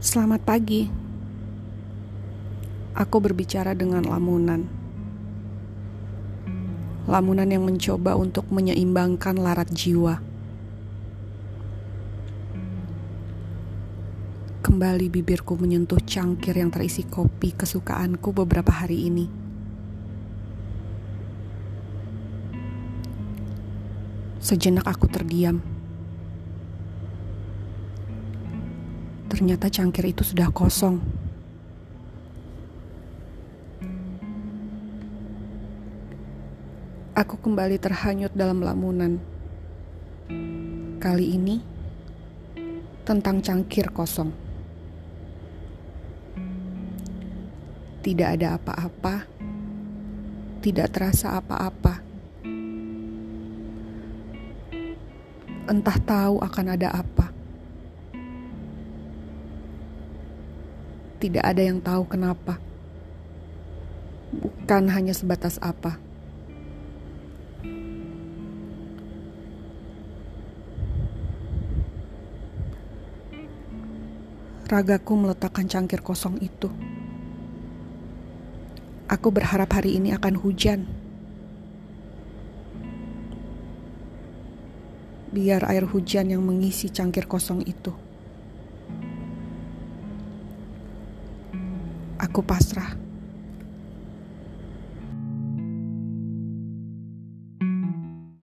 Selamat pagi. Aku berbicara dengan lamunan. Lamunan yang mencoba untuk menyeimbangkan larat jiwa. Kembali bibirku menyentuh cangkir yang terisi kopi kesukaanku beberapa hari ini. Sejenak aku terdiam. Ternyata cangkir itu sudah kosong. Aku kembali terhanyut dalam lamunan. Kali ini tentang cangkir kosong. Tidak ada apa-apa, tidak terasa apa-apa. Entah tahu akan ada apa. Tidak ada yang tahu kenapa. Bukan hanya sebatas apa. Ragaku meletakkan cangkir kosong itu. Aku berharap hari ini akan hujan. Biar air hujan yang mengisi cangkir kosong itu. Aku pasrah.